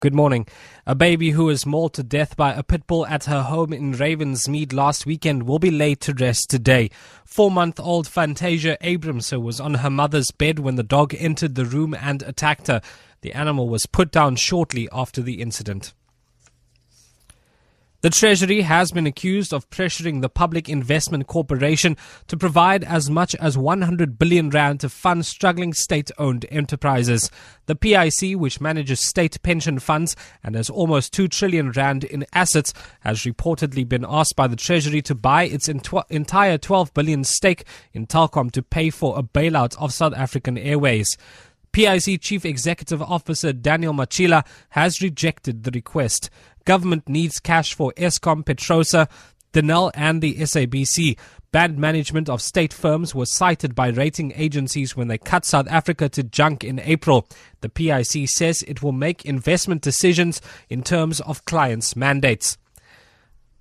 Good morning. A baby who was mauled to death by a pit bull at her home in Ravensmead last weekend will be laid to rest today. Four month old Fantasia Abramson was on her mother's bed when the dog entered the room and attacked her. The animal was put down shortly after the incident. The Treasury has been accused of pressuring the Public Investment Corporation to provide as much as 100 billion rand to fund struggling state-owned enterprises. The PIC, which manages state pension funds and has almost 2 trillion rand in assets, has reportedly been asked by the Treasury to buy its entire 12 billion stake in Telkom to pay for a bailout of South African Airways. PIC Chief Executive Officer Daniel Matjila has rejected the request. Government needs cash for Eskom, PetroSA, Denel, and the SABC. Bad management of state firms was cited by rating agencies when they cut South Africa to junk in April. The PIC says it will make investment decisions in terms of clients' mandates.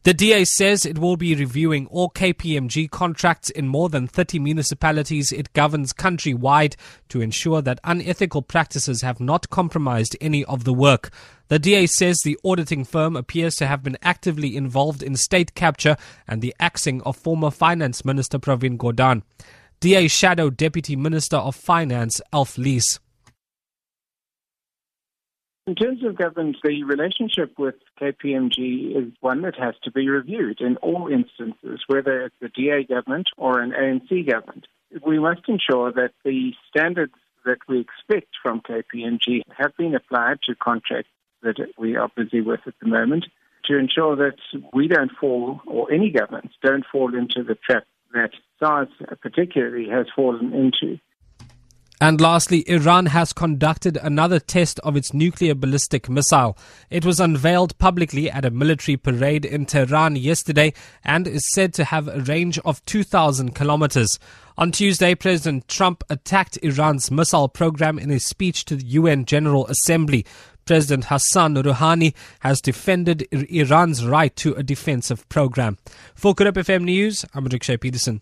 The DA says it will be reviewing all KPMG contracts in more than 30 municipalities it governs countrywide to ensure that unethical practices have not compromised any of the work. The DA says the auditing firm appears to have been actively involved in state capture and the axing of former Finance Minister Pravin Gordhan. DA Shadow Deputy Minister of Finance Alf Lees. In terms of governance, the relationship with KPMG is one that has to be reviewed in all instances, whether it's a DA government or an ANC government. We must ensure that the standards that we expect from KPMG have been applied to contracts that we are busy with at the moment to ensure that we don't fall, or any governments don't fall into the trap that SARS particularly has fallen into. And lastly, Iran has conducted another test of its nuclear ballistic missile. It was unveiled publicly at a military parade in Tehran yesterday and is said to have a range of 2,000 kilometers. On Tuesday, President Trump attacked Iran's missile program in a speech to the UN General Assembly. President Hassan Rouhani has defended Iran's right to a defensive program. For Good FM News, I'm Rikshay Peterson.